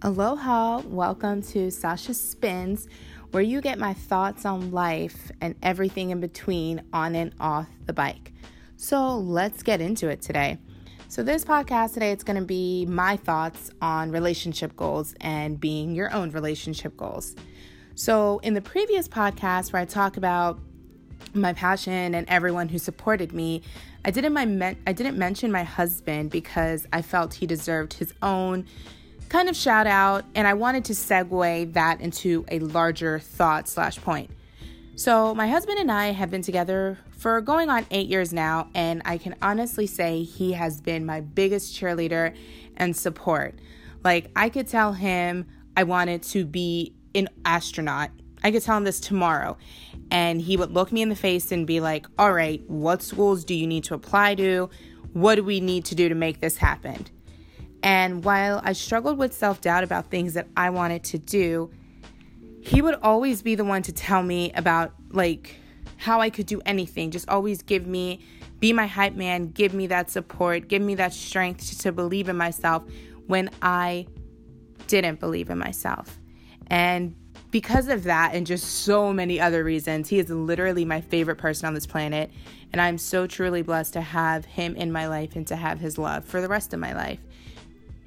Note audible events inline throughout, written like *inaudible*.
Aloha, welcome to Sasha Spins, where you get my thoughts on life and everything in between on and off the bike. So let's get into it today. So, this podcast today, it's going to be my thoughts on relationship goals and being your own relationship goals. So, in the previous podcast where I talk about my passion and everyone who supported me, I didn't my men- I didn't mention my husband because I felt he deserved his own kind of shout out, and I wanted to segue that into a larger thought slash point. So, my husband and I have been together for going on eight years now, and I can honestly say he has been my biggest cheerleader and support. Like, I could tell him I wanted to be an astronaut. I could tell him this tomorrow, and he would look me in the face and be like, All right, what schools do you need to apply to? What do we need to do to make this happen? And while I struggled with self doubt about things that I wanted to do, he would always be the one to tell me about like how I could do anything. Just always give me, be my hype man, give me that support, give me that strength to, to believe in myself when I didn't believe in myself. And because of that, and just so many other reasons, he is literally my favorite person on this planet. And I'm so truly blessed to have him in my life and to have his love for the rest of my life.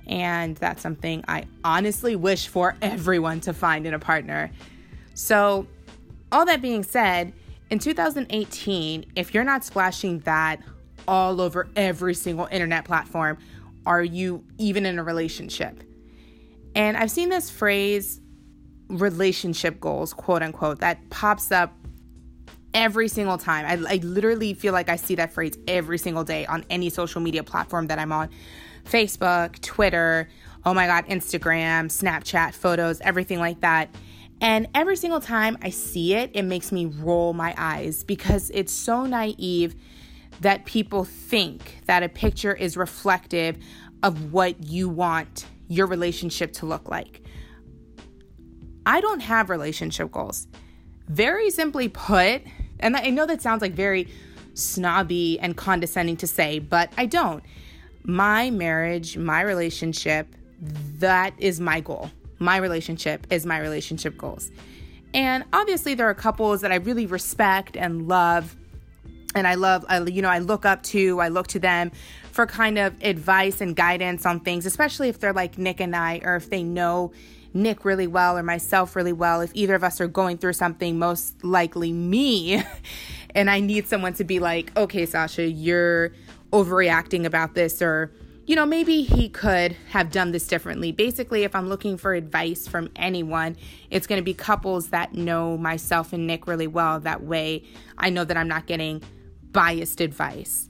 And that's something I honestly wish for everyone to find in a partner. So, all that being said, in 2018, if you're not splashing that all over every single internet platform, are you even in a relationship? And I've seen this phrase, relationship goals, quote unquote, that pops up every single time. I, I, literally feel like I see that phrase every single day on any social media platform that I'm on. Facebook, Twitter, oh my God, Instagram, Snapchat, photos, everything like that. And every single time I see it, it makes me roll my eyes because it's so naive that people think that a picture is reflective of what you want your relationship to look like. I don't have relationship goals. Very simply put, and I know that sounds like very snobby and condescending to say, but I don't my marriage, my relationship, that is my goal. My relationship is my relationship goals. And obviously, there are couples that I really respect and love. And I love, I, you know, I look up to, I look to them for kind of advice and guidance on things, especially if they're like Nick and I, or if they know Nick really well or myself really well. If either of us are going through something, most likely me. *laughs* and I need someone to be like, okay, Sasha, you're overreacting about this or you know, maybe he could have done this differently. Basically, if I'm looking for advice from anyone, it's going to be couples that know myself and Nick really well. That way, I know that I'm not getting biased advice.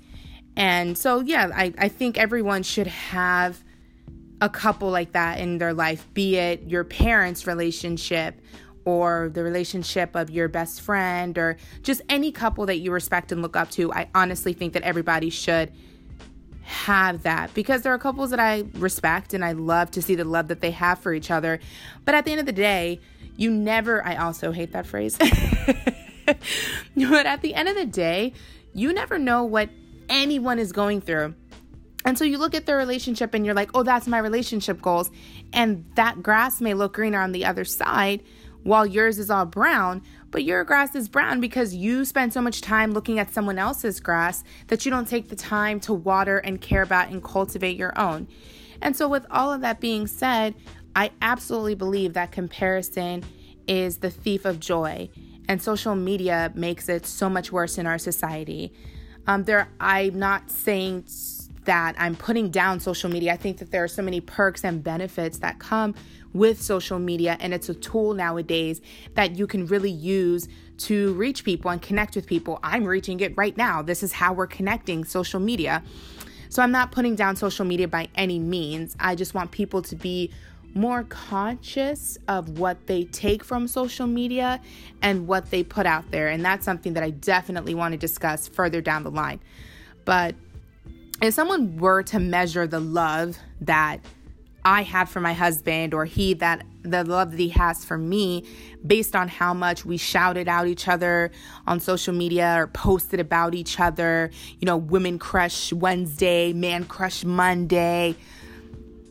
And so, yeah, I, I think everyone should have a couple like that in their life, be it your parents' relationship or the relationship of your best friend or just any couple that you respect and look up to, I honestly think that everybody should have that because there are couples that I respect and I love to see the love that they have for each other. But at the end of the day, you never, I also hate that phrase. *laughs* but at the end of the day, you never know what anyone is going through. And so you look at their relationship and you're like, oh, that's my relationship goals. And that grass may look greener on the other side while yours is all brown, but your grass is brown because you spend so much time looking at someone else's grass that you don't take the time to water and care about and cultivate your own. And so, with all of that being said, I absolutely believe that comparison is the thief of joy, and social media makes it so much worse in our society. Um, there, I'm not saying that I'm putting down social media. I think that there are so many perks and benefits that come with social media, and it's a tool nowadays that you can really use to reach people and connect with people. I'm reaching it right now. This is how we're connecting social media. So I'm not putting down social media by any means. I just want people to be more conscious of what they take from social media and what they put out there. And that's something that I definitely want to discuss further down the line. But if someone were to measure the love that I had for my husband or he that the love that he has for me based on how much we shouted out each other on social media or posted about each other, you know, women crush Wednesday, man crush Monday.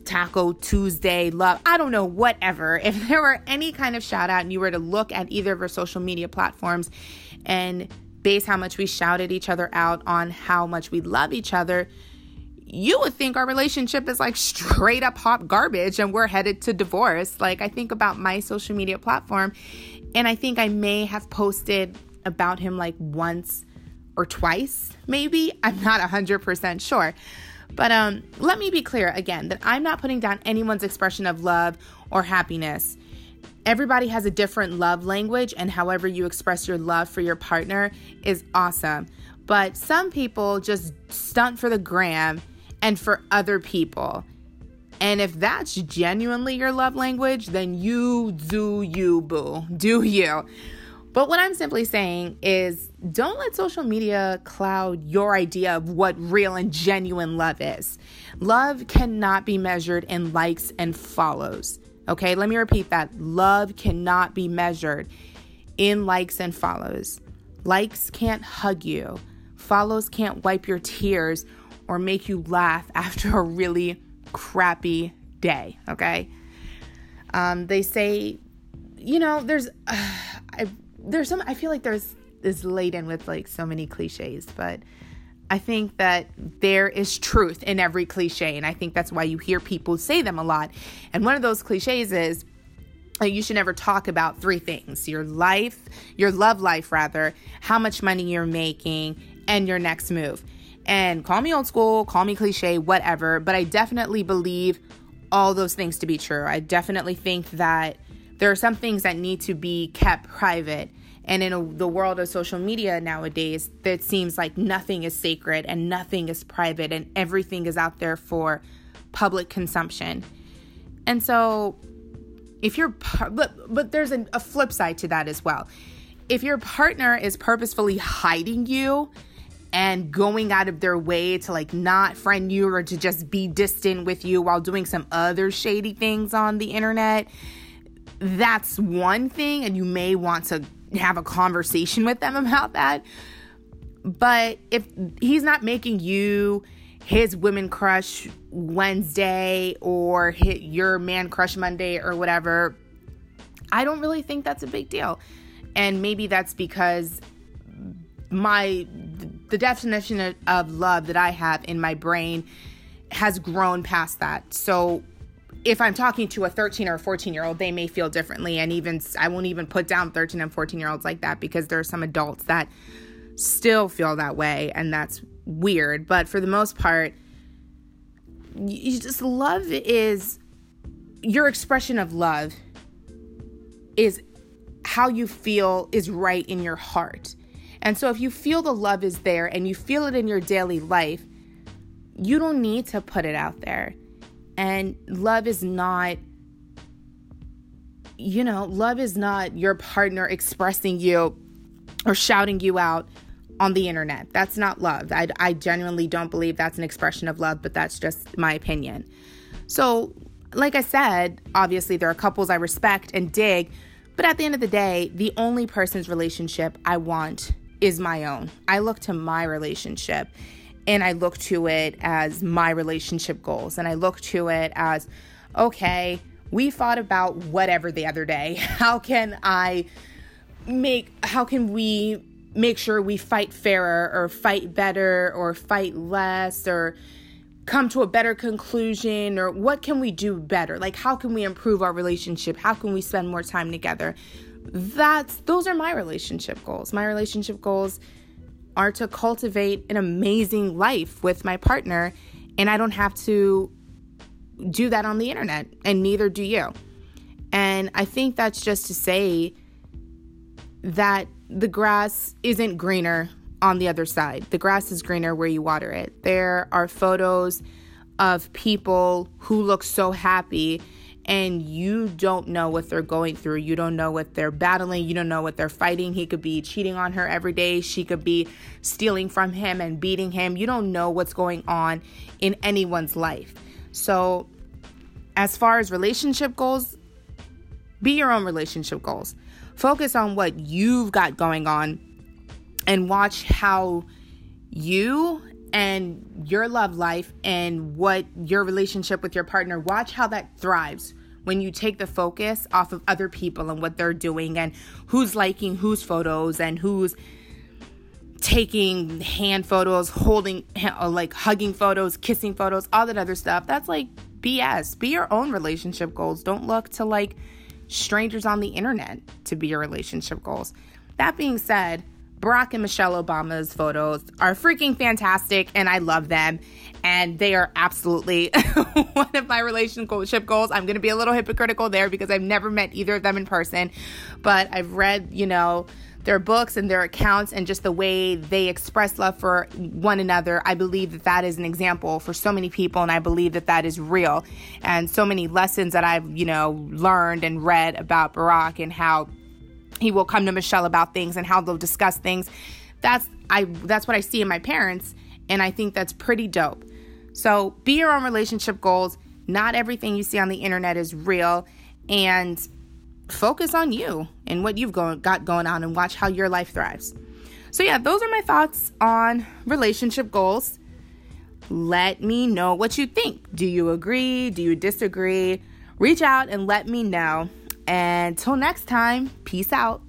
Taco Tuesday, love, I don't know, whatever. *laughs* If there were any kind of shout out and you were to look at either of our social media platforms and base how much we shouted each other out on how much we love each other, you would think our relationship is like straight up hot garbage and we're headed to divorce. Like, I think about my social media platform, and I think I may have posted about him like once or twice, maybe. I'm not 100% sure. But um, let me be clear again that I'm not putting down anyone's expression of love or happiness. Everybody has a different love language, and however you express your love for your partner is awesome. But some people just stunt for the gram and for other people. And if that's genuinely your love language, then you do you, boo. Do you. But what I'm simply saying is don't let social media cloud your idea of what real and genuine love is. Love cannot be measured in likes and follows. Okay, let me repeat that. Love cannot be measured in likes and follows. Likes can't hug you, follows can't wipe your tears or make you laugh *laughs* after a really crappy day. Okay, um, they say, you know, there's. Uh, *sighs* I there's some I feel like there's is laden with like so many cliches, but I think that there is truth in every cliche, and I think that's why you hear people say them a lot. And one of those cliches is like you should never talk about three things your life, your love life, rather, how much money you're making, and your next move. And call me old school, call me cliche, whatever, but I definitely believe all those things to be true. I definitely think that there are some things that need to be kept private. And in a, the world of social media nowadays, it seems like nothing is sacred and nothing is private and everything is out there for public consumption. And so, if you're, but, but there's a, a flip side to that as well. If your partner is purposefully hiding you, and going out of their way to like not friend you or to just be distant with you while doing some other shady things on the internet, that's one thing, and you may want to have a conversation with them *laughs* about that. But if he's not making you his women crush Wednesday or hit your man crush Monday or whatever, I don't really think that's a big deal. And maybe that's because my the definition of love that I have in my brain has grown past that. So if I'm talking to a 13 or a 14 year old, they may feel differently. And even I won't even put down 13 and 14 year olds like that because there are some adults that still feel that way. And that's weird. But for the most part, you just love is your expression of love is how you feel is right in your heart. And so if you feel the love is there and you feel it in your daily life, you don't need to put it out there. And love is not, you know, love is not your partner expressing you or shouting you out on the internet. That's not love. I, I genuinely don't believe that's an expression of love, but that's just my opinion. So, like I said, obviously there are couples I respect and dig, but at the end of the day, the only person's relationship I want is my own. I look to my relationship and I look to it as my relationship goals. And I look to it as, okay, we fought about whatever the other day. *laughs* How can I make, how can we make sure we fight fairer or fight better or fight less or come to a better conclusion or what can we do better? Like, how can we improve our relationship? How can we spend more time together? That's, those are my relationship goals. My relationship goals are to cultivate an amazing life with my partner, and I don't have to do that on the internet, and neither do you. And I think that's just to say that the grass isn't greener on the other side. The grass is greener where you water it. There are photos of people who look so happy and you don't know what they're going through. You don't know what they're battling. You don't know what they're fighting. He could be cheating on her every day. She could be stealing from him and beating him. You don't know what's going on in anyone's life. So, as far as relationship goals, be your own relationship goals. Focus on what you've got going on and watch how you and your love life and what your relationship with your partner, watch how that thrives when you take the focus off of other people and what they're doing and who's liking whose photos and who's taking hand photos, holding, like hugging photos, kissing photos, all that other stuff. That's like BS. Be your own relationship goals. Don't look to like strangers on the internet to be your relationship goals. That being said, Barack and Michelle Obama's photos are freaking fantastic and I love them. And they are absolutely *laughs* one of my relationship goals. I'm going to be a little hypocritical there because I've never met either of them in person, but I've read, you know, their books and their accounts and just the way they express love for one another i believe that that is an example for so many people and i believe that that is real and so many lessons that i've you know learned and read about barack and how he will come to michelle about things and how they'll discuss things that's i that's what i see in my parents and i think that's pretty dope so be your own relationship goals not everything you see on the internet is real and focus on you and what you've got going on and watch how your life thrives. So, yeah, those are my thoughts on relationship goals. Let me know what you think. Do you agree? Do you disagree? Reach out and let me know. And until next time, peace out.